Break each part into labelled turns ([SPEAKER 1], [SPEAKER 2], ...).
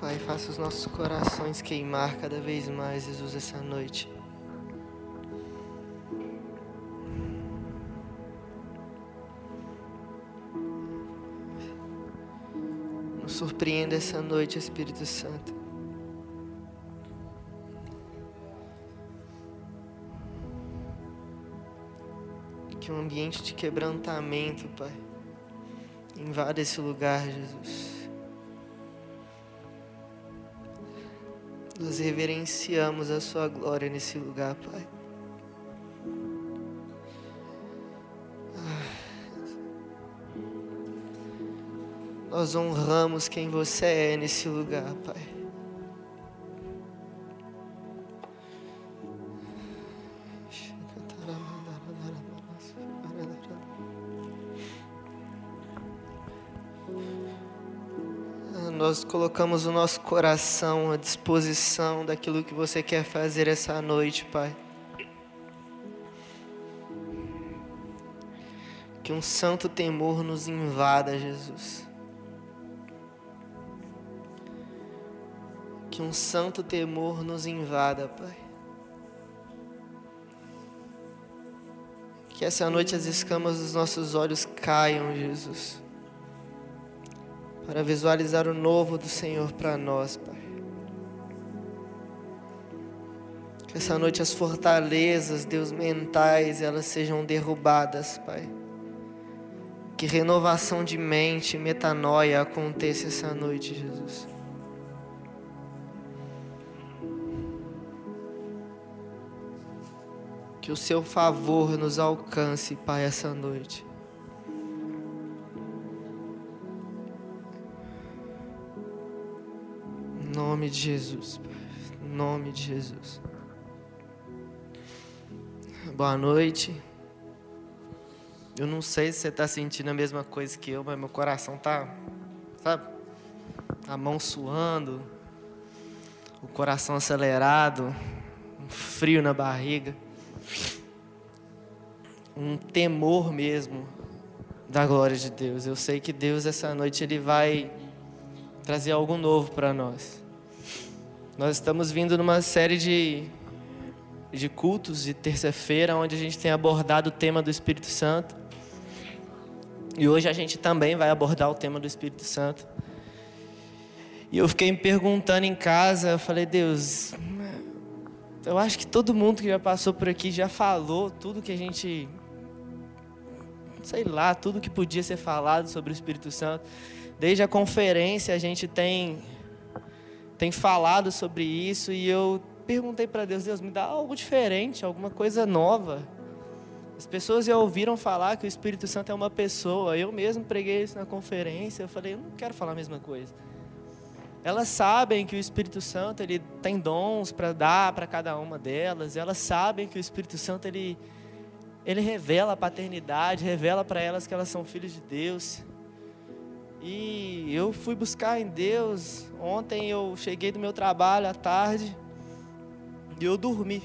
[SPEAKER 1] Pai, faça os nossos corações queimar cada vez mais, Jesus, essa noite. Nos surpreenda essa noite, Espírito Santo. Que um ambiente de quebrantamento, Pai, invada esse lugar, Jesus. Nós reverenciamos a Sua glória nesse lugar, Pai. Nós honramos quem você é nesse lugar, Pai. Nós colocamos o nosso coração à disposição daquilo que você quer fazer essa noite, Pai. Que um santo temor nos invada, Jesus. Que um santo temor nos invada, Pai. Que essa noite as escamas dos nossos olhos caiam, Jesus. Para visualizar o novo do Senhor para nós, Pai. Que essa noite as fortalezas, Deus, mentais, elas sejam derrubadas, Pai. Que renovação de mente, metanoia aconteça essa noite, Jesus. Que o seu favor nos alcance, Pai, essa noite. Nome de Jesus, Pai. Em nome de Jesus. Boa noite. Eu não sei se você está sentindo a mesma coisa que eu, mas meu coração tá, sabe? A mão suando, o coração acelerado, um frio na barriga um temor mesmo da glória de Deus. Eu sei que Deus essa noite ele vai trazer algo novo para nós. Nós estamos vindo numa série de de cultos de terça-feira onde a gente tem abordado o tema do Espírito Santo. E hoje a gente também vai abordar o tema do Espírito Santo. E eu fiquei me perguntando em casa, eu falei, Deus, eu acho que todo mundo que já passou por aqui já falou tudo que a gente sei lá, tudo que podia ser falado sobre o Espírito Santo. Desde a conferência a gente tem tem falado sobre isso e eu perguntei para Deus, Deus, me dá algo diferente, alguma coisa nova. As pessoas já ouviram falar que o Espírito Santo é uma pessoa. Eu mesmo preguei isso na conferência, eu falei, eu não quero falar a mesma coisa. Elas sabem que o Espírito Santo ele tem dons para dar para cada uma delas. Elas sabem que o Espírito Santo ele ele revela a paternidade, revela para elas que elas são filhos de Deus. E eu fui buscar em Deus. Ontem eu cheguei do meu trabalho à tarde e eu dormi.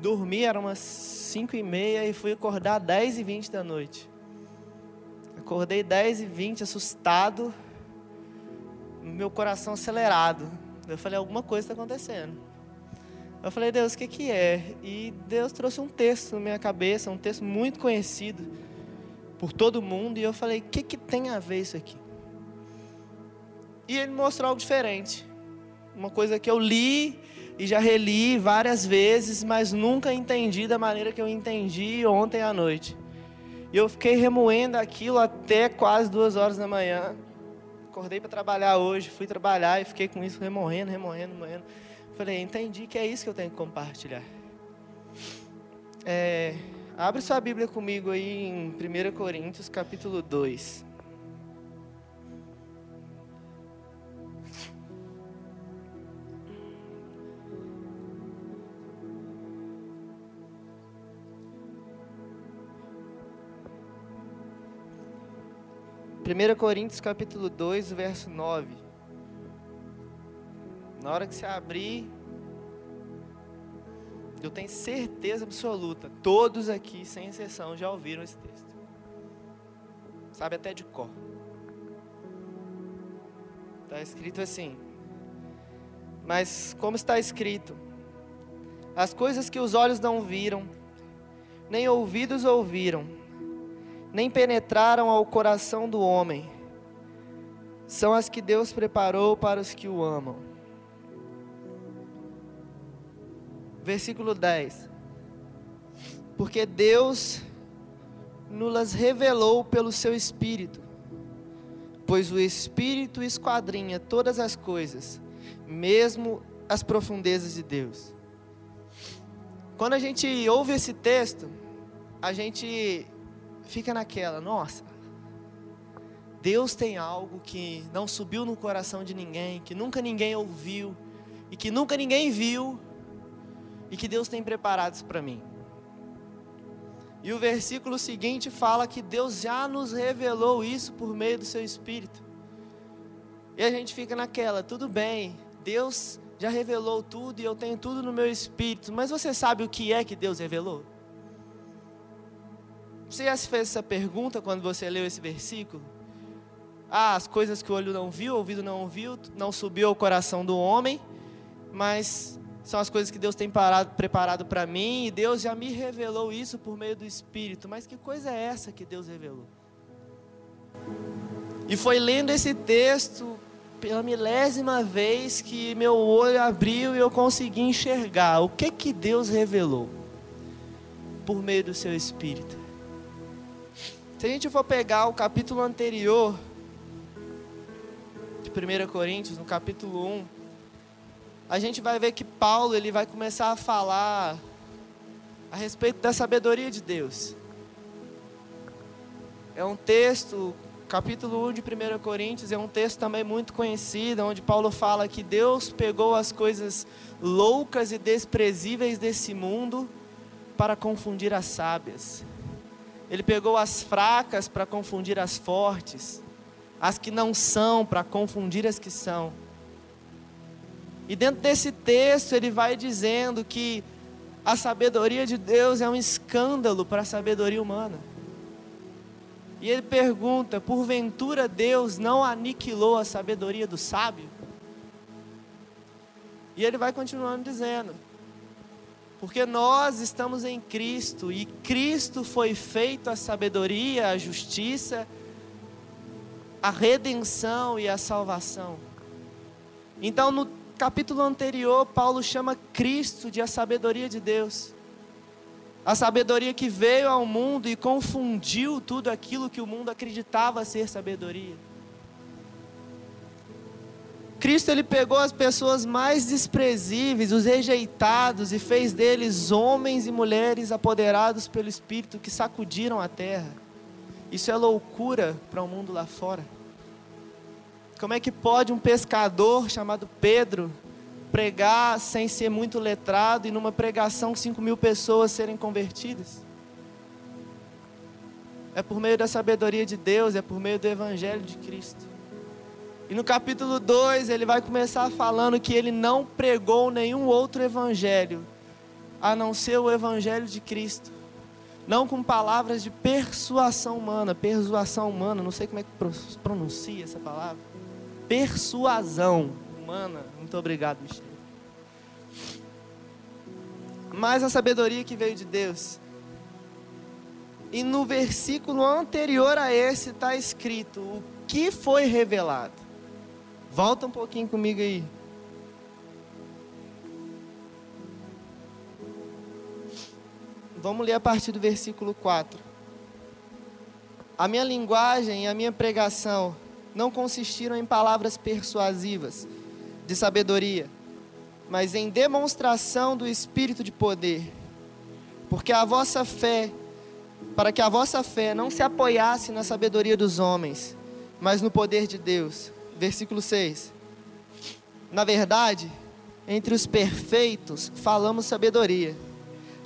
[SPEAKER 1] Dormi, era umas 5 e meia e fui acordar 10 e 20 da noite. Acordei 10 e 20, assustado, meu coração acelerado. Eu falei, alguma coisa está acontecendo. Eu falei, Deus, o que, que é? E Deus trouxe um texto na minha cabeça, um texto muito conhecido por todo mundo, e eu falei, o que, que tem a ver isso aqui? E ele mostrou algo diferente. Uma coisa que eu li e já reli várias vezes, mas nunca entendi da maneira que eu entendi ontem à noite. E eu fiquei remoendo aquilo até quase duas horas da manhã. Acordei para trabalhar hoje, fui trabalhar e fiquei com isso remoendo, remoendo, remoendo. Falei, entendi que é isso que eu tenho que compartilhar. É, abre sua Bíblia comigo aí em 1 Coríntios, capítulo 2. Primeira Coríntios capítulo 2, verso 9. Na hora que você abrir, eu tenho certeza absoluta, todos aqui, sem exceção, já ouviram esse texto. Sabe até de cor. Está escrito assim. Mas como está escrito, as coisas que os olhos não viram, nem ouvidos ouviram, nem penetraram ao coração do homem, são as que Deus preparou para os que o amam. Versículo 10. Porque Deus nos revelou pelo seu Espírito, pois o Espírito esquadrinha todas as coisas, mesmo as profundezas de Deus. Quando a gente ouve esse texto, a gente fica naquela, nossa, Deus tem algo que não subiu no coração de ninguém, que nunca ninguém ouviu e que nunca ninguém viu e que Deus tem preparados para mim. E o versículo seguinte fala que Deus já nos revelou isso por meio do seu Espírito. E a gente fica naquela, tudo bem, Deus já revelou tudo e eu tenho tudo no meu espírito, mas você sabe o que é que Deus revelou? Você já se fez essa pergunta quando você leu esse versículo? Ah, as coisas que o olho não viu, o ouvido não ouviu, não subiu ao coração do homem, mas são as coisas que Deus tem parado, preparado para mim, e Deus já me revelou isso por meio do Espírito. Mas que coisa é essa que Deus revelou? E foi lendo esse texto pela milésima vez que meu olho abriu e eu consegui enxergar o que que Deus revelou por meio do seu Espírito. Se a gente for pegar o capítulo anterior, de 1 Coríntios, no capítulo 1, a gente vai ver que Paulo ele vai começar a falar a respeito da sabedoria de Deus. É um texto, capítulo 1 de 1 Coríntios, é um texto também muito conhecido, onde Paulo fala que Deus pegou as coisas loucas e desprezíveis desse mundo para confundir as sábias. Ele pegou as fracas para confundir as fortes as que não são, para confundir as que são. E dentro desse texto ele vai dizendo que a sabedoria de Deus é um escândalo para a sabedoria humana. E ele pergunta: porventura Deus não aniquilou a sabedoria do sábio? E ele vai continuando dizendo: porque nós estamos em Cristo e Cristo foi feito a sabedoria, a justiça a redenção e a salvação. Então, no capítulo anterior, Paulo chama Cristo de a sabedoria de Deus. A sabedoria que veio ao mundo e confundiu tudo aquilo que o mundo acreditava ser sabedoria. Cristo ele pegou as pessoas mais desprezíveis, os rejeitados e fez deles homens e mulheres apoderados pelo Espírito que sacudiram a terra. Isso é loucura para o mundo lá fora. Como é que pode um pescador chamado Pedro pregar sem ser muito letrado e numa pregação 5 mil pessoas serem convertidas? É por meio da sabedoria de Deus, é por meio do Evangelho de Cristo. E no capítulo 2 ele vai começar falando que ele não pregou nenhum outro evangelho a não ser o Evangelho de Cristo não com palavras de persuasão humana, persuasão humana, não sei como é que pronuncia essa palavra. Persuasão humana. Muito obrigado, Michel. Mas a sabedoria que veio de Deus. E no versículo anterior a esse está escrito o que foi revelado. Volta um pouquinho comigo aí. Vamos ler a partir do versículo 4. A minha linguagem e a minha pregação não consistiram em palavras persuasivas de sabedoria, mas em demonstração do espírito de poder. Porque a vossa fé, para que a vossa fé não se apoiasse na sabedoria dos homens, mas no poder de Deus. Versículo 6. Na verdade, entre os perfeitos falamos sabedoria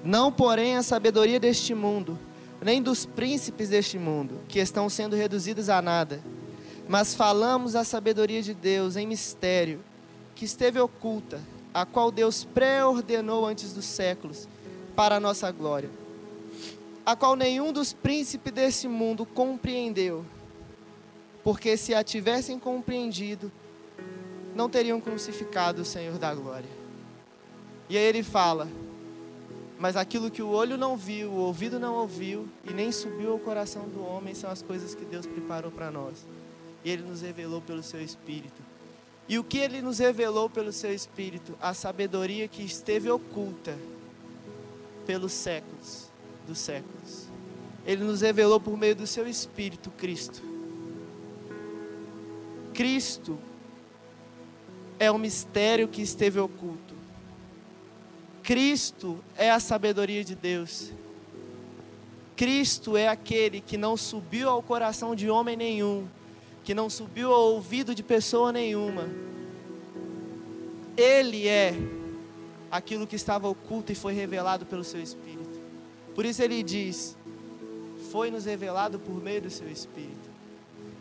[SPEAKER 1] não, porém, a sabedoria deste mundo, nem dos príncipes deste mundo, que estão sendo reduzidos a nada, mas falamos a sabedoria de Deus em mistério, que esteve oculta, a qual Deus pré-ordenou antes dos séculos, para a nossa glória, a qual nenhum dos príncipes deste mundo compreendeu, porque se a tivessem compreendido, não teriam crucificado o Senhor da glória. E aí ele fala: Mas aquilo que o olho não viu, o ouvido não ouviu e nem subiu ao coração do homem são as coisas que Deus preparou para nós. E ele nos revelou pelo seu Espírito. E o que ele nos revelou pelo seu Espírito? A sabedoria que esteve oculta pelos séculos dos séculos. Ele nos revelou por meio do seu Espírito, Cristo. Cristo é o mistério que esteve oculto. Cristo é a sabedoria de Deus. Cristo é aquele que não subiu ao coração de homem nenhum, que não subiu ao ouvido de pessoa nenhuma. Ele é aquilo que estava oculto e foi revelado pelo seu Espírito. Por isso ele diz: Foi nos revelado por meio do seu Espírito.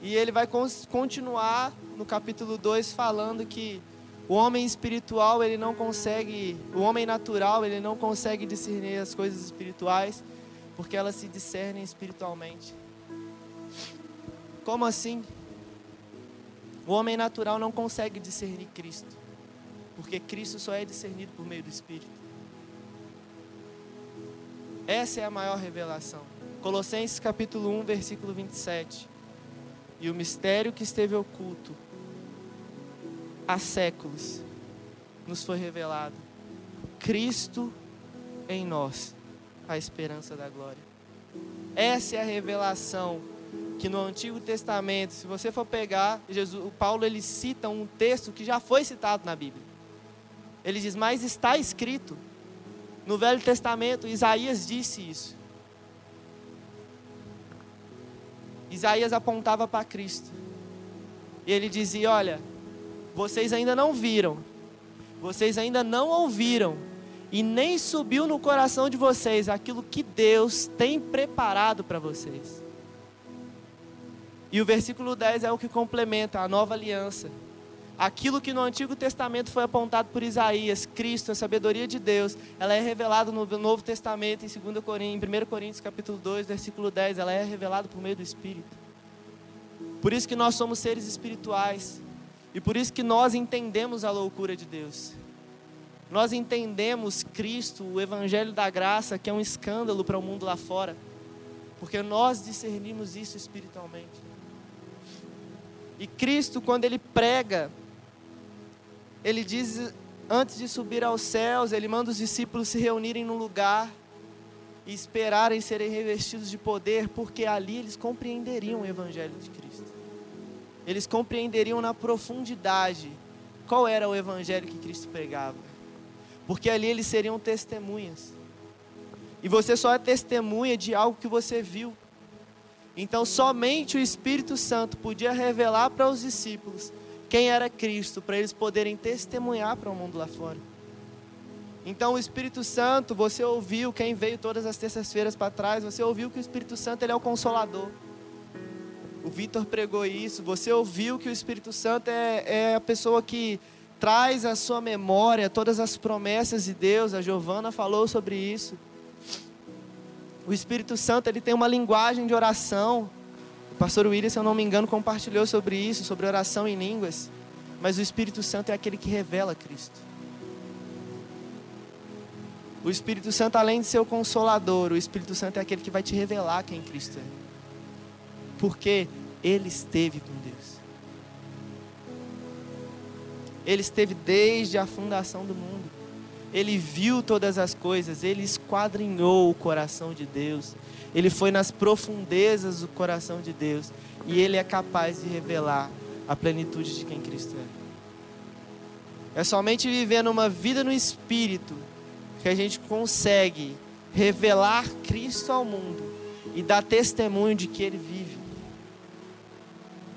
[SPEAKER 1] E ele vai continuar no capítulo 2 falando que o homem espiritual, ele não consegue, o homem natural, ele não consegue discernir as coisas espirituais, porque elas se discernem espiritualmente. Como assim? O homem natural não consegue discernir Cristo, porque Cristo só é discernido por meio do Espírito. Essa é a maior revelação. Colossenses capítulo 1, versículo 27. E o mistério que esteve oculto há séculos nos foi revelado. Cristo em nós, a esperança da glória. Essa é a revelação que no Antigo Testamento, se você for pegar, Jesus, Paulo ele cita um texto que já foi citado na Bíblia. Ele diz: "Mas está escrito no Velho Testamento, Isaías disse isso. Isaías apontava para Cristo. E ele dizia: Olha, vocês ainda não viram, vocês ainda não ouviram, e nem subiu no coração de vocês aquilo que Deus tem preparado para vocês. E o versículo 10 é o que complementa a nova aliança. Aquilo que no Antigo Testamento foi apontado por Isaías, Cristo, a sabedoria de Deus, ela é revelada no Novo Testamento, em 2 Coríntios, em 1 Coríntios capítulo 2, versículo 10, ela é revelada por meio do Espírito. Por isso que nós somos seres espirituais. E por isso que nós entendemos a loucura de Deus. Nós entendemos Cristo, o Evangelho da Graça, que é um escândalo para o mundo lá fora. Porque nós discernimos isso espiritualmente. E Cristo, quando ele prega, ele diz, antes de subir aos céus, ele manda os discípulos se reunirem num lugar e esperarem serem revestidos de poder, porque ali eles compreenderiam o Evangelho de Cristo. Eles compreenderiam na profundidade qual era o Evangelho que Cristo pregava. Porque ali eles seriam testemunhas. E você só é testemunha de algo que você viu. Então, somente o Espírito Santo podia revelar para os discípulos quem era Cristo, para eles poderem testemunhar para o mundo lá fora. Então, o Espírito Santo, você ouviu, quem veio todas as terças-feiras para trás, você ouviu que o Espírito Santo ele é o consolador. O Vitor pregou isso. Você ouviu que o Espírito Santo é, é a pessoa que traz à sua memória todas as promessas de Deus. A Giovana falou sobre isso. O Espírito Santo ele tem uma linguagem de oração. O pastor William, se eu não me engano, compartilhou sobre isso, sobre oração em línguas. Mas o Espírito Santo é aquele que revela Cristo. O Espírito Santo, além de ser o consolador, o Espírito Santo é aquele que vai te revelar quem Cristo é. Porque ele esteve com Deus. Ele esteve desde a fundação do mundo ele viu todas as coisas, ele esquadrinhou o coração de Deus, ele foi nas profundezas do coração de Deus e ele é capaz de revelar a plenitude de quem Cristo é. É somente vivendo uma vida no Espírito que a gente consegue revelar Cristo ao mundo e dar testemunho de que Ele vive.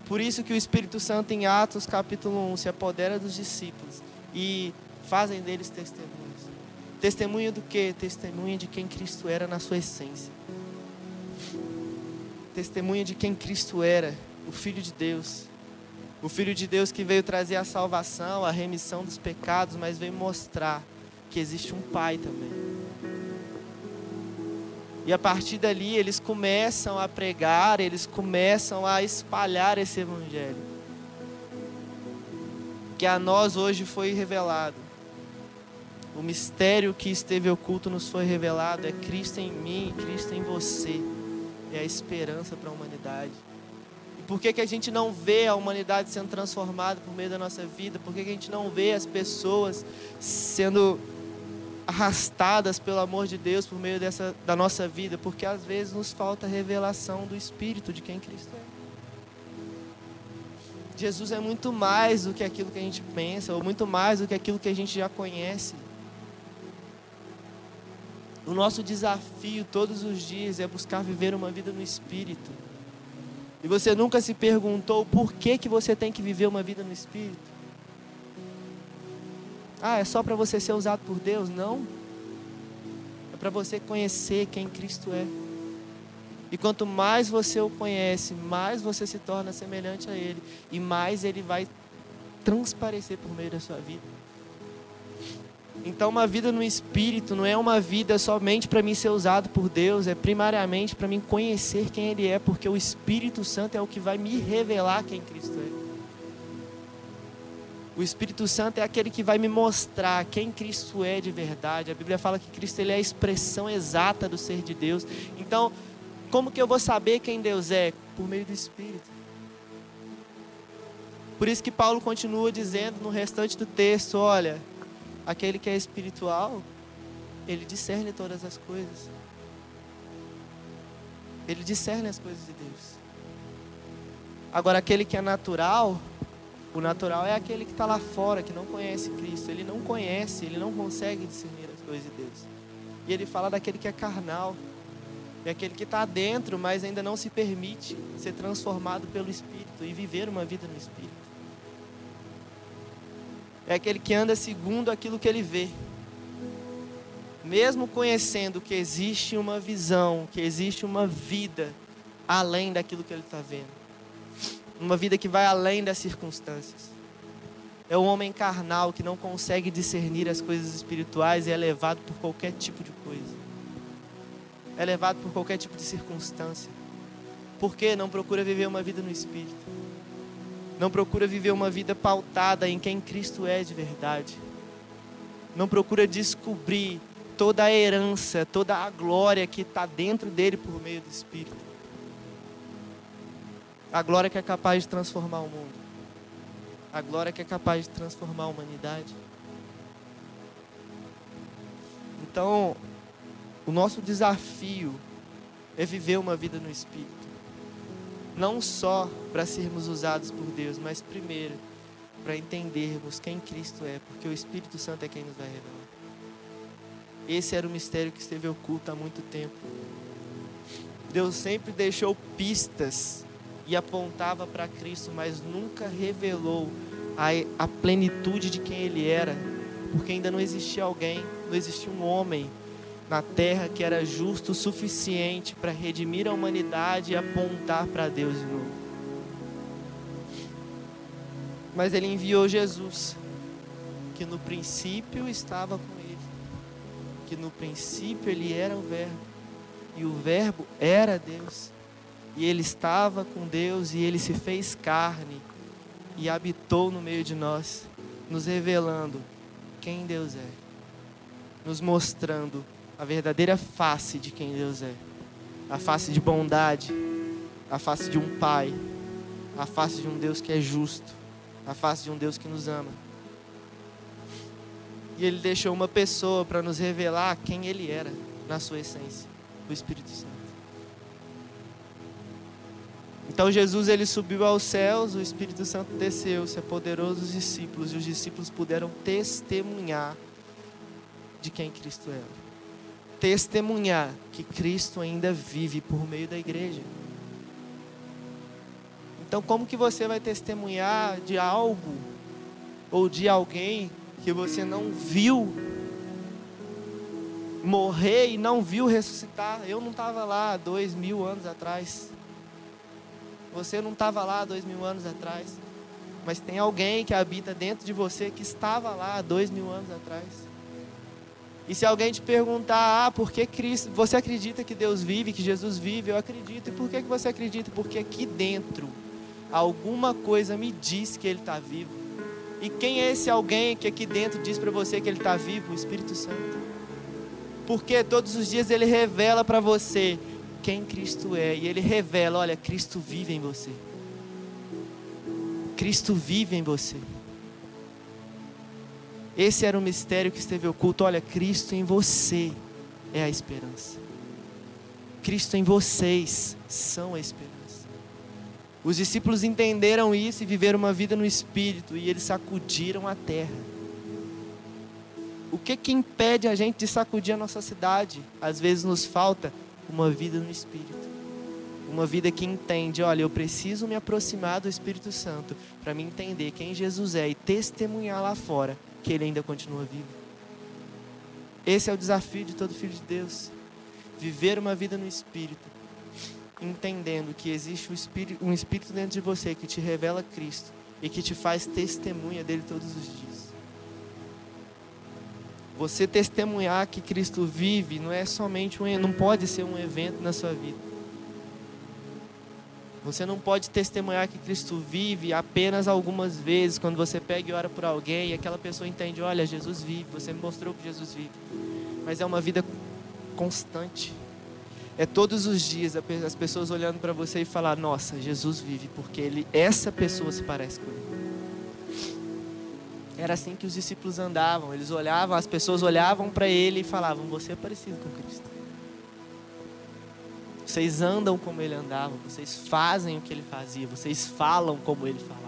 [SPEAKER 1] Por isso que o Espírito Santo em Atos capítulo 1 se apodera dos discípulos e fazem deles testemunho. Testemunha do que? Testemunha de quem Cristo era na sua essência. Testemunha de quem Cristo era, o Filho de Deus. O Filho de Deus que veio trazer a salvação, a remissão dos pecados, mas veio mostrar que existe um Pai também. E a partir dali eles começam a pregar, eles começam a espalhar esse Evangelho. que a nós hoje foi revelado. O mistério que esteve oculto nos foi revelado. É Cristo em mim, Cristo em você. É a esperança para a humanidade. E por que, que a gente não vê a humanidade sendo transformada por meio da nossa vida? Por que, que a gente não vê as pessoas sendo arrastadas pelo amor de Deus por meio dessa, da nossa vida? Porque às vezes nos falta revelação do Espírito de quem Cristo é. Jesus é muito mais do que aquilo que a gente pensa, ou muito mais do que aquilo que a gente já conhece. O nosso desafio todos os dias é buscar viver uma vida no Espírito. E você nunca se perguntou por que, que você tem que viver uma vida no Espírito? Ah, é só para você ser usado por Deus? Não. É para você conhecer quem Cristo é. E quanto mais você o conhece, mais você se torna semelhante a Ele. E mais Ele vai transparecer por meio da sua vida. Então, uma vida no Espírito não é uma vida somente para mim ser usado por Deus, é primariamente para mim conhecer quem Ele é, porque o Espírito Santo é o que vai me revelar quem Cristo é. O Espírito Santo é aquele que vai me mostrar quem Cristo é de verdade. A Bíblia fala que Cristo ele é a expressão exata do ser de Deus. Então, como que eu vou saber quem Deus é? Por meio do Espírito. Por isso que Paulo continua dizendo no restante do texto: olha, Aquele que é espiritual, ele discerne todas as coisas. Ele discerne as coisas de Deus. Agora, aquele que é natural, o natural é aquele que está lá fora, que não conhece Cristo. Ele não conhece, ele não consegue discernir as coisas de Deus. E ele fala daquele que é carnal. É aquele que está dentro, mas ainda não se permite ser transformado pelo Espírito e viver uma vida no Espírito é aquele que anda segundo aquilo que ele vê. Mesmo conhecendo que existe uma visão, que existe uma vida além daquilo que ele está vendo. Uma vida que vai além das circunstâncias. É o homem carnal que não consegue discernir as coisas espirituais e é levado por qualquer tipo de coisa. É levado por qualquer tipo de circunstância. Por que não procura viver uma vida no espírito? Não procura viver uma vida pautada em quem Cristo é de verdade. Não procura descobrir toda a herança, toda a glória que está dentro dele por meio do Espírito. A glória que é capaz de transformar o mundo. A glória que é capaz de transformar a humanidade. Então, o nosso desafio é viver uma vida no Espírito não só para sermos usados por Deus, mas primeiro para entendermos quem Cristo é, porque o Espírito Santo é quem nos vai revelar. Esse era o mistério que esteve oculto há muito tempo. Deus sempre deixou pistas e apontava para Cristo, mas nunca revelou a, a plenitude de quem Ele era, porque ainda não existia alguém, não existia um homem na terra que era justo o suficiente para redimir a humanidade e apontar para Deus de novo. Mas ele enviou Jesus, que no princípio estava com ele, que no princípio ele era o Verbo, e o Verbo era Deus, e ele estava com Deus, e ele se fez carne e habitou no meio de nós, nos revelando quem Deus é, nos mostrando a verdadeira face de quem Deus é. A face de bondade, a face de um Pai, a face de um Deus que é justo, a face de um Deus que nos ama. E Ele deixou uma pessoa para nos revelar quem Ele era na sua essência, o Espírito Santo. Então Jesus ele subiu aos céus, o Espírito Santo desceu, se apoderou dos discípulos e os discípulos puderam testemunhar de quem Cristo era testemunhar que Cristo ainda vive por meio da igreja. Então, como que você vai testemunhar de algo ou de alguém que você não viu morrer e não viu ressuscitar? Eu não estava lá dois mil anos atrás. Você não estava lá dois mil anos atrás. Mas tem alguém que habita dentro de você que estava lá dois mil anos atrás. E se alguém te perguntar, ah, por que Cristo, você acredita que Deus vive, que Jesus vive? Eu acredito. E por que você acredita? Porque aqui dentro, alguma coisa me diz que Ele está vivo. E quem é esse alguém que aqui dentro diz para você que ele está vivo? O Espírito Santo. Porque todos os dias ele revela para você quem Cristo é. E ele revela: olha, Cristo vive em você. Cristo vive em você. Esse era o mistério que esteve oculto. Olha, Cristo em você é a esperança. Cristo em vocês são a esperança. Os discípulos entenderam isso e viveram uma vida no Espírito e eles sacudiram a terra. O que que impede a gente de sacudir a nossa cidade? Às vezes nos falta uma vida no Espírito. Uma vida que entende, olha, eu preciso me aproximar do Espírito Santo para me entender quem Jesus é e testemunhar lá fora que ele ainda continua vivo. Esse é o desafio de todo filho de Deus. Viver uma vida no Espírito entendendo que existe um espírito, um espírito dentro de você que te revela Cristo e que te faz testemunha dele todos os dias. Você testemunhar que Cristo vive não é somente um, não pode ser um evento na sua vida. Você não pode testemunhar que Cristo vive apenas algumas vezes, quando você pega e ora por alguém e aquela pessoa entende, olha, Jesus vive, você me mostrou que Jesus vive. Mas é uma vida constante é todos os dias as pessoas olhando para você e falar: Nossa, Jesus vive, porque ele, essa pessoa se parece com ele. Era assim que os discípulos andavam. Eles olhavam, as pessoas olhavam para ele e falavam: Você é parecido com Cristo. Vocês andam como ele andava, vocês fazem o que ele fazia, vocês falam como ele falava.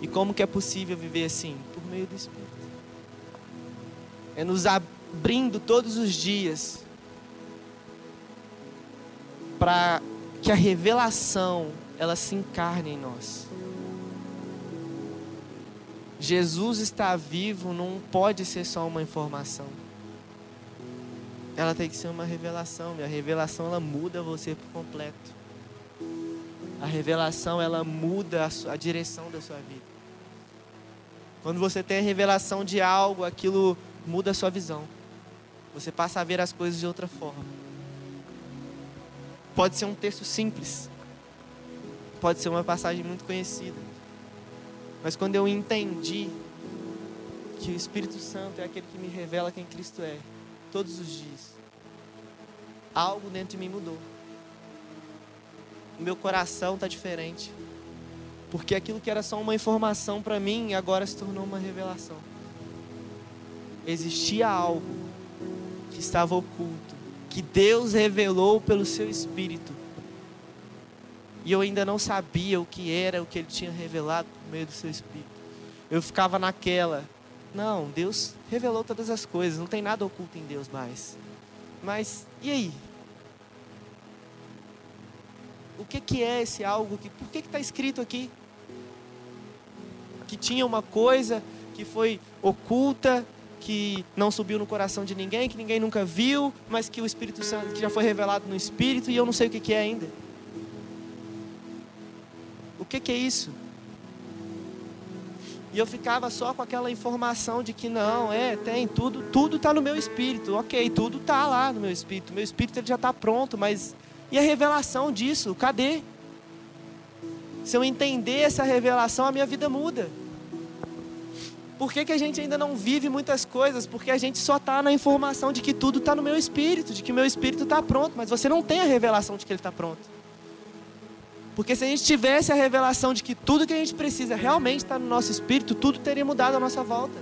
[SPEAKER 1] E como que é possível viver assim? Por meio do Espírito. É nos abrindo todos os dias para que a revelação ela se encarne em nós. Jesus está vivo não pode ser só uma informação. Ela tem que ser uma revelação. E a revelação ela muda você por completo. A revelação ela muda a, sua, a direção da sua vida. Quando você tem a revelação de algo, aquilo muda a sua visão. Você passa a ver as coisas de outra forma. Pode ser um texto simples, pode ser uma passagem muito conhecida, mas quando eu entendi que o Espírito Santo é aquele que me revela quem Cristo é, todos os dias, algo dentro de mim mudou. O meu coração está diferente. Porque aquilo que era só uma informação para mim agora se tornou uma revelação. Existia algo que estava oculto que Deus revelou pelo seu Espírito. E eu ainda não sabia o que era, o que Ele tinha revelado por meio do seu Espírito. Eu ficava naquela, não, Deus revelou todas as coisas, não tem nada oculto em Deus mais. Mas e aí? O que, que é esse algo? Que, por que está escrito aqui? Que tinha uma coisa que foi oculta, que não subiu no coração de ninguém, que ninguém nunca viu, mas que o Espírito Santo que já foi revelado no Espírito e eu não sei o que, que é ainda. O que, que é isso? E eu ficava só com aquela informação de que não, é, tem tudo, tudo está no meu espírito. Ok, tudo está lá no meu espírito. Meu espírito ele já está pronto, mas e a revelação disso? Cadê? Se eu entender essa revelação, a minha vida muda. Por que, que a gente ainda não vive muitas coisas? Porque a gente só está na informação de que tudo está no meu espírito, de que o meu espírito está pronto, mas você não tem a revelação de que ele está pronto. Porque se a gente tivesse a revelação de que tudo que a gente precisa realmente está no nosso espírito, tudo teria mudado à nossa volta.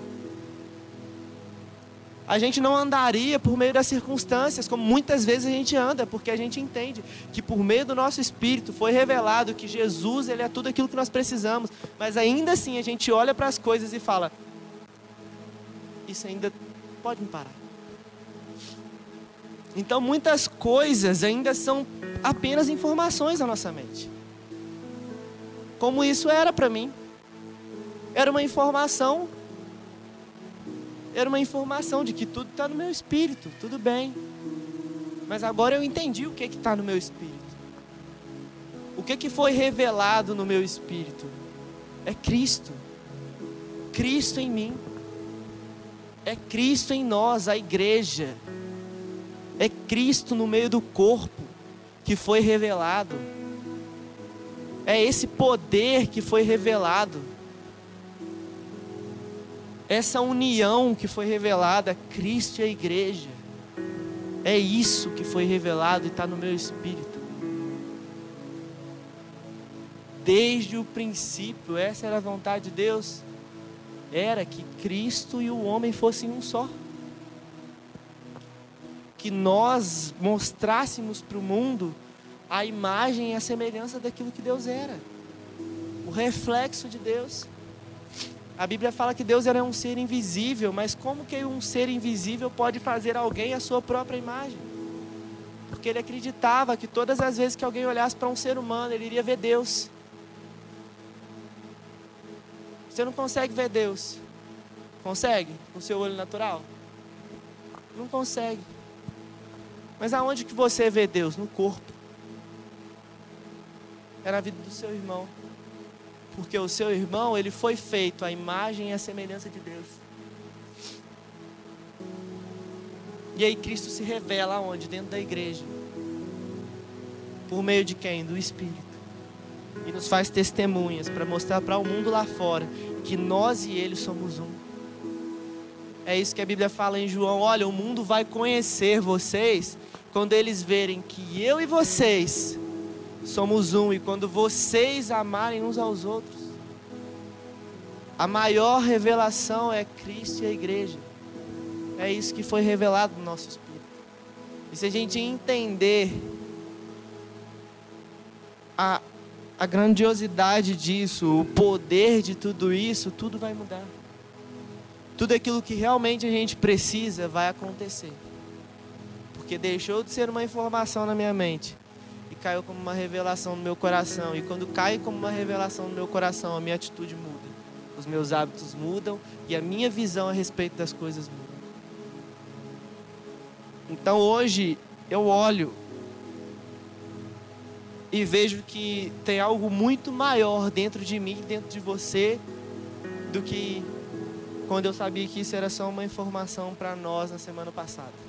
[SPEAKER 1] A gente não andaria por meio das circunstâncias, como muitas vezes a gente anda, porque a gente entende que por meio do nosso espírito foi revelado que Jesus ele é tudo aquilo que nós precisamos. Mas ainda assim a gente olha para as coisas e fala: isso ainda pode me parar. Então muitas coisas ainda são apenas informações na nossa mente. Como isso era para mim. Era uma informação. Era uma informação de que tudo está no meu espírito, tudo bem. Mas agora eu entendi o que está no meu espírito. O que, que foi revelado no meu espírito? É Cristo. Cristo em mim. É Cristo em nós, a igreja. É Cristo no meio do corpo que foi revelado. É esse poder que foi revelado. essa união que foi revelada, Cristo e a igreja. É isso que foi revelado e está no meu espírito. Desde o princípio, essa era a vontade de Deus. Era que Cristo e o homem fossem um só. Que nós mostrássemos para o mundo a imagem e a semelhança daquilo que Deus era. O reflexo de Deus. A Bíblia fala que Deus era um ser invisível, mas como que um ser invisível pode fazer alguém a sua própria imagem? Porque ele acreditava que todas as vezes que alguém olhasse para um ser humano, ele iria ver Deus. Você não consegue ver Deus. Consegue? Com o seu olho natural? Não consegue. Mas aonde que você vê Deus? No corpo. É na vida do seu irmão. Porque o seu irmão, ele foi feito à imagem e à semelhança de Deus. E aí Cristo se revela onde? Dentro da igreja. Por meio de quem? Do Espírito. E nos faz testemunhas para mostrar para o mundo lá fora que nós e ele somos um. É isso que a Bíblia fala em João: olha, o mundo vai conhecer vocês quando eles verem que eu e vocês somos um e quando vocês amarem uns aos outros. A maior revelação é Cristo e a igreja. É isso que foi revelado no nosso espírito. E se a gente entender a, a grandiosidade disso, o poder de tudo isso, tudo vai mudar. Tudo aquilo que realmente a gente precisa vai acontecer. Porque deixou de ser uma informação na minha mente e caiu como uma revelação no meu coração. E quando cai como uma revelação no meu coração, a minha atitude muda. Os meus hábitos mudam e a minha visão a respeito das coisas muda. Então hoje eu olho e vejo que tem algo muito maior dentro de mim, dentro de você, do que quando eu sabia que isso era só uma informação para nós na semana passada.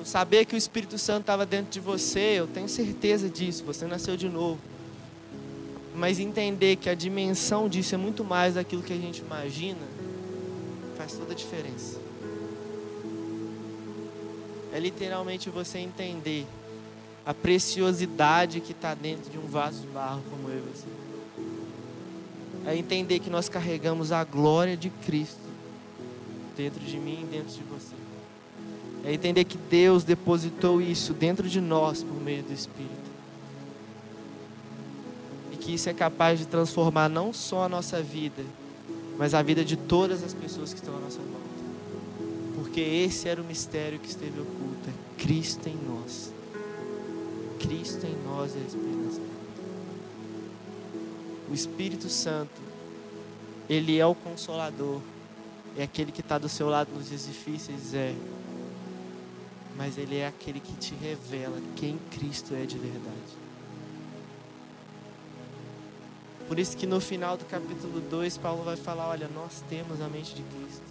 [SPEAKER 1] Eu saber que o Espírito Santo estava dentro de você, eu tenho certeza disso, você nasceu de novo. Mas entender que a dimensão disso é muito mais daquilo que a gente imagina, faz toda a diferença. É literalmente você entender a preciosidade que está dentro de um vaso de barro como eu e você. É entender que nós carregamos a glória de Cristo dentro de mim e dentro de você. É entender que Deus depositou isso dentro de nós por meio do Espírito. E que isso é capaz de transformar não só a nossa vida, mas a vida de todas as pessoas que estão à nossa volta. Porque esse era o mistério que esteve oculto: é Cristo em nós. Cristo em nós é a esperança. O Espírito Santo, Ele é o consolador, é aquele que está do seu lado nos dias difíceis, é. Mas Ele é aquele que te revela quem Cristo é de verdade. Por isso que no final do capítulo 2, Paulo vai falar: olha, nós temos a mente de Cristo.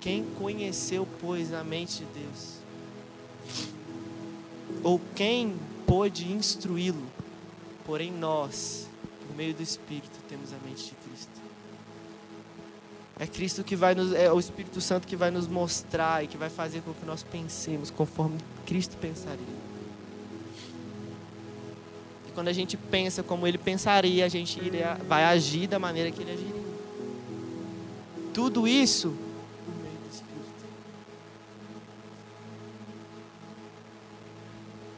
[SPEAKER 1] Quem conheceu, pois, a mente de Deus? Ou quem pôde instruí-lo? Porém, nós, por meio do Espírito, temos a mente de. É Cristo que vai nos, é o Espírito Santo que vai nos mostrar e que vai fazer com que nós pensemos conforme Cristo pensaria. E quando a gente pensa como Ele pensaria, a gente iria, vai agir da maneira que Ele agiria. Tudo isso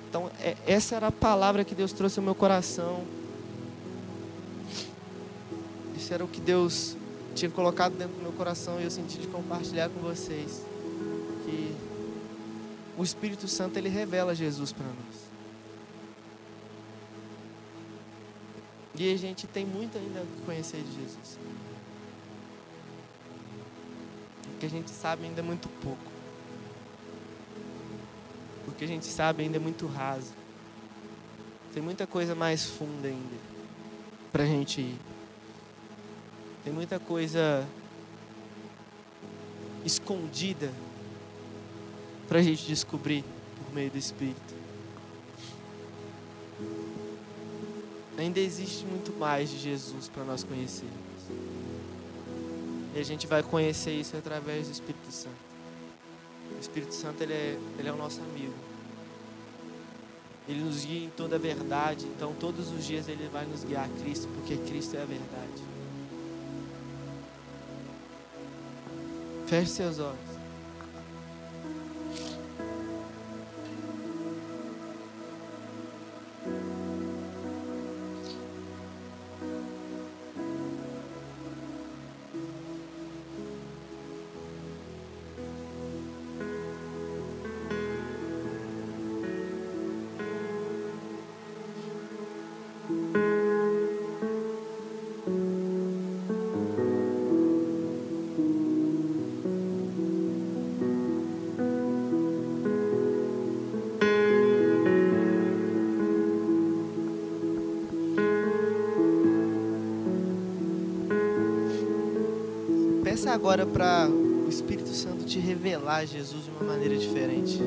[SPEAKER 1] Então, é, essa era a palavra que Deus trouxe ao meu coração. Isso era o que Deus tinha colocado dentro do meu coração e eu senti de compartilhar com vocês. Que o Espírito Santo ele revela Jesus para nós. E a gente tem muito ainda a conhecer de Jesus. O que a gente sabe ainda é muito pouco que a gente sabe ainda é muito raso. Tem muita coisa mais funda ainda para a gente ir. Tem muita coisa escondida para a gente descobrir por meio do Espírito.
[SPEAKER 2] Ainda existe muito mais de Jesus para nós conhecermos. E a gente vai conhecer isso através do Espírito Santo. O Espírito Santo ele é, ele é o nosso amigo. Ele nos guia em toda a verdade. Então, todos os dias ele vai nos guiar a Cristo, porque Cristo é a verdade. Feche seus olhos. Agora para o Espírito Santo te revelar Jesus de uma maneira diferente.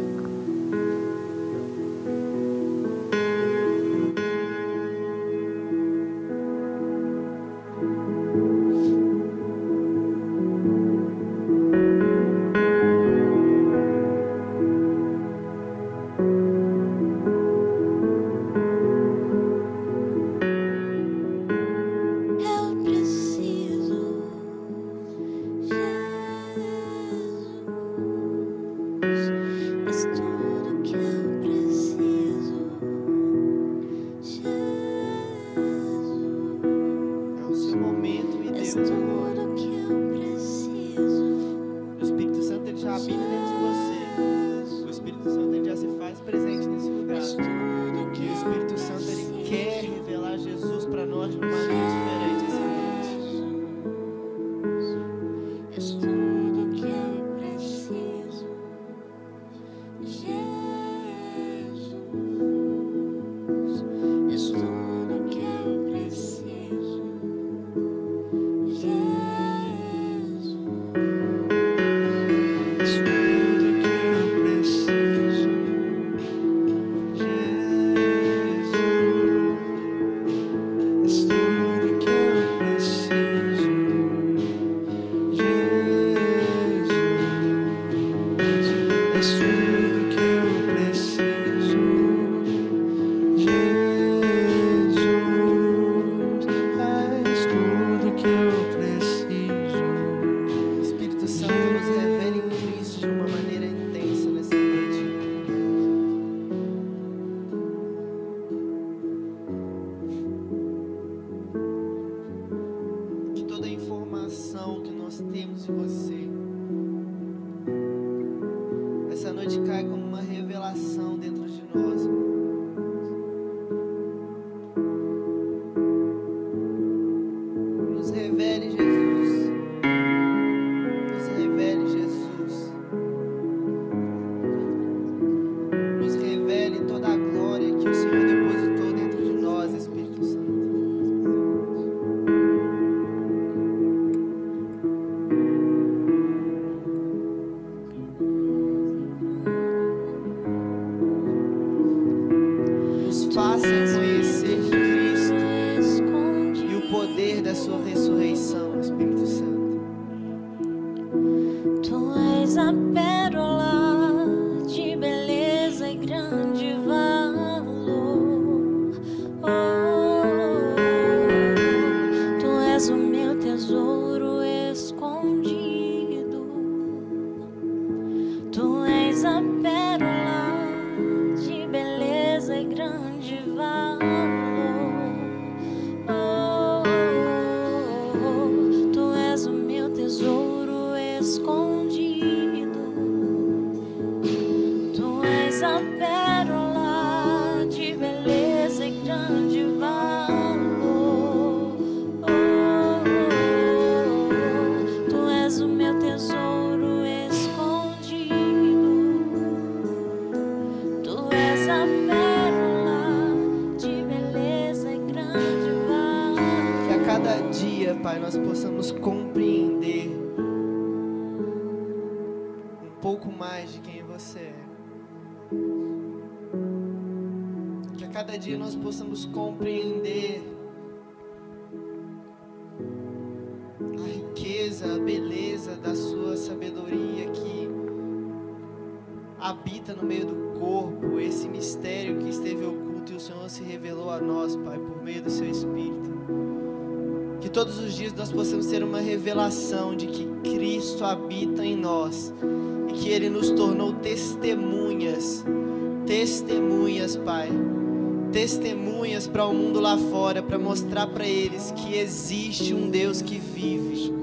[SPEAKER 2] façam conhecer Cristo e o poder da sua ressurreição, Espírito Santo.
[SPEAKER 1] habita no meio do corpo, esse mistério que esteve oculto e o Senhor se revelou a nós, Pai, por meio do seu Espírito. Que todos os dias nós possamos ter uma revelação de que Cristo habita em nós e que Ele nos tornou testemunhas, testemunhas, Pai, testemunhas para o mundo lá fora, para mostrar para eles que existe um Deus que vive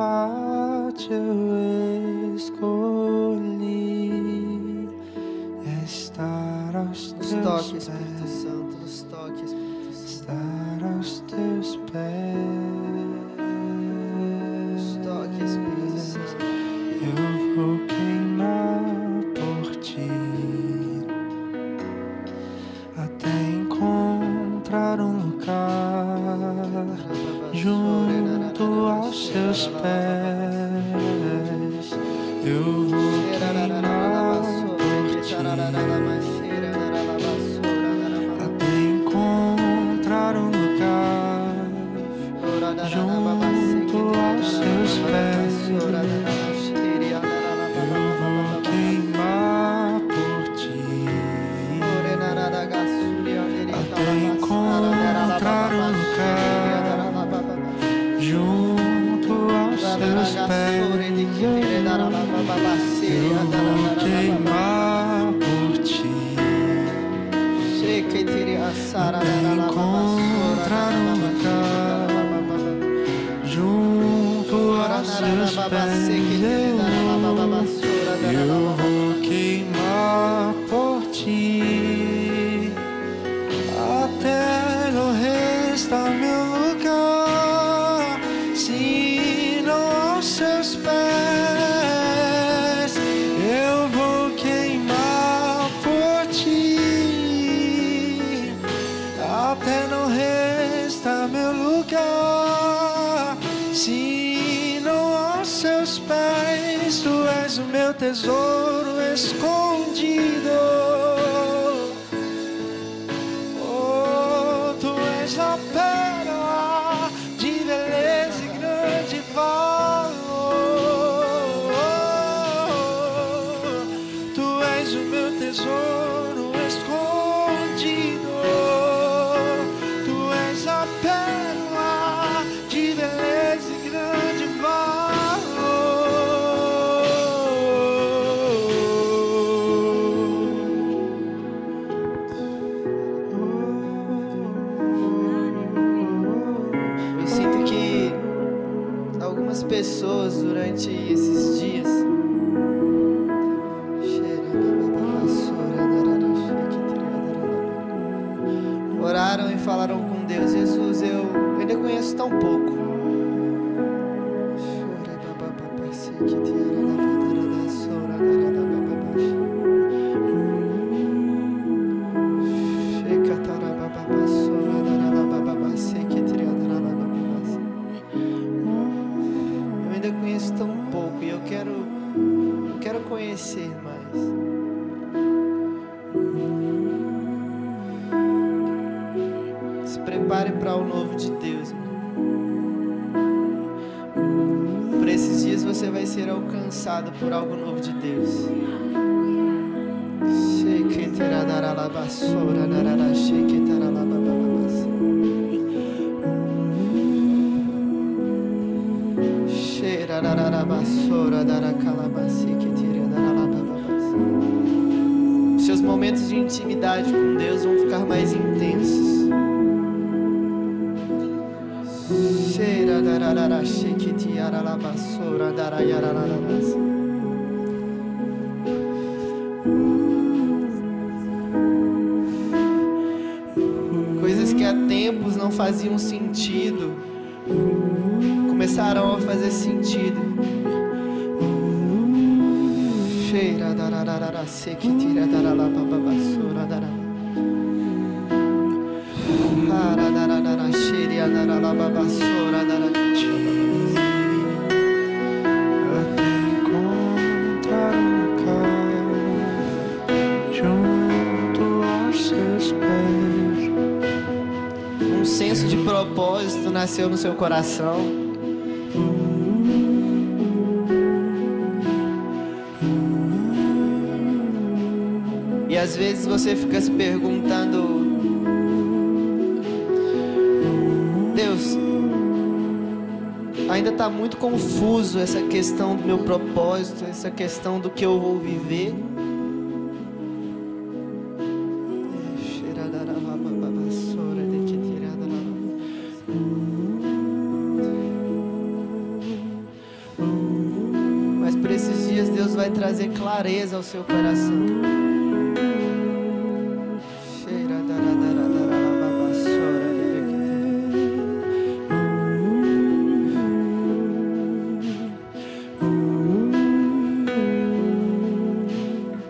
[SPEAKER 3] fácil escolhi estar aos teus toques, pés. tesouro escondido.
[SPEAKER 1] alcançado por algo novo de Deus. Seus momentos de intimidade com Deus vão ficar mais intensos. Cheira, dararara, cheira. Coisas que há tempos não faziam sentido começarão a fazer sentido. Cheira dararara sekitira daralababassura darara. Hara dararara sheria daralababassura darara. Senso de propósito nasceu no seu coração. E às vezes você fica se perguntando: Deus, ainda está muito confuso essa questão do meu propósito, essa questão do que eu vou viver. Clareza ao seu coração.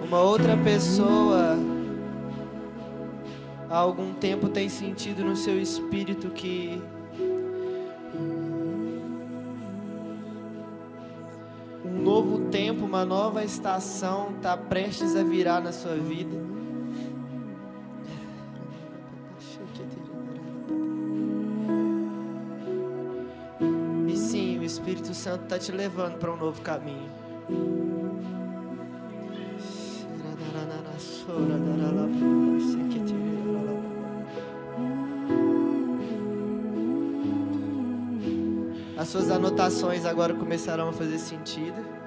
[SPEAKER 1] Uma outra pessoa há algum tempo tem sentido no seu espírito que nova estação está prestes a virar na sua vida. E sim, o Espírito Santo está te levando para um novo caminho. As suas anotações agora começarão a fazer sentido.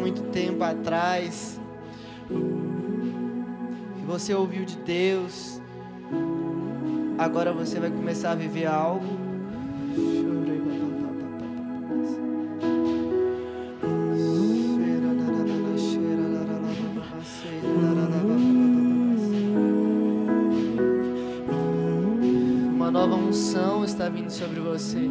[SPEAKER 1] Muito tempo atrás, que você ouviu de Deus, agora você vai começar a viver algo. Uma nova unção está vindo sobre você.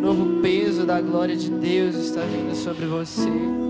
[SPEAKER 1] Novo peso da glória de Deus está vindo sobre você.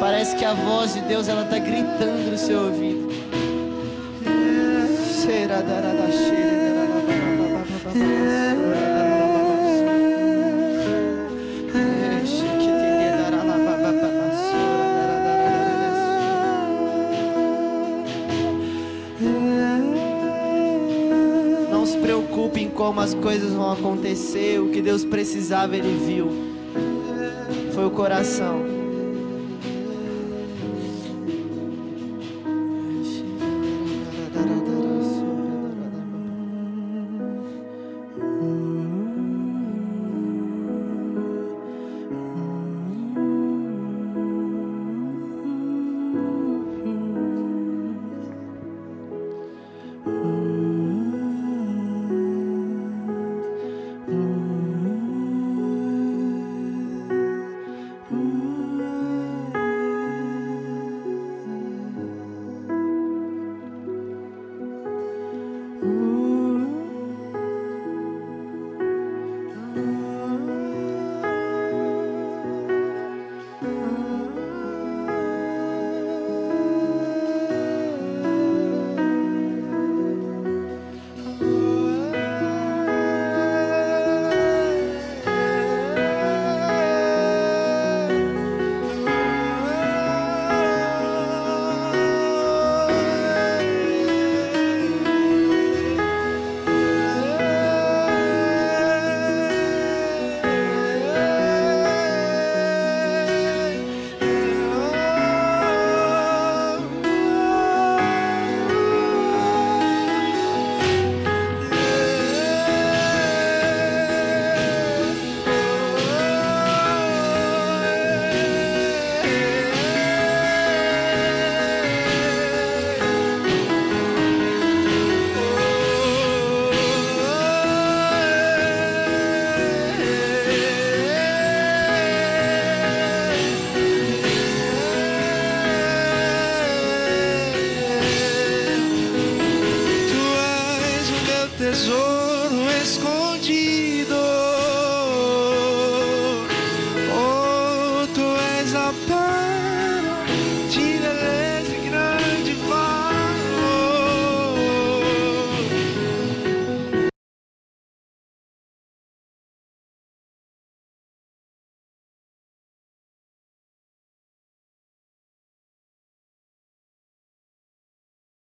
[SPEAKER 1] Parece que a voz de Deus ela tá gritando no seu ouvido. Shira darara como as coisas vão acontecer. O que Deus precisava, Ele viu. Foi o coração.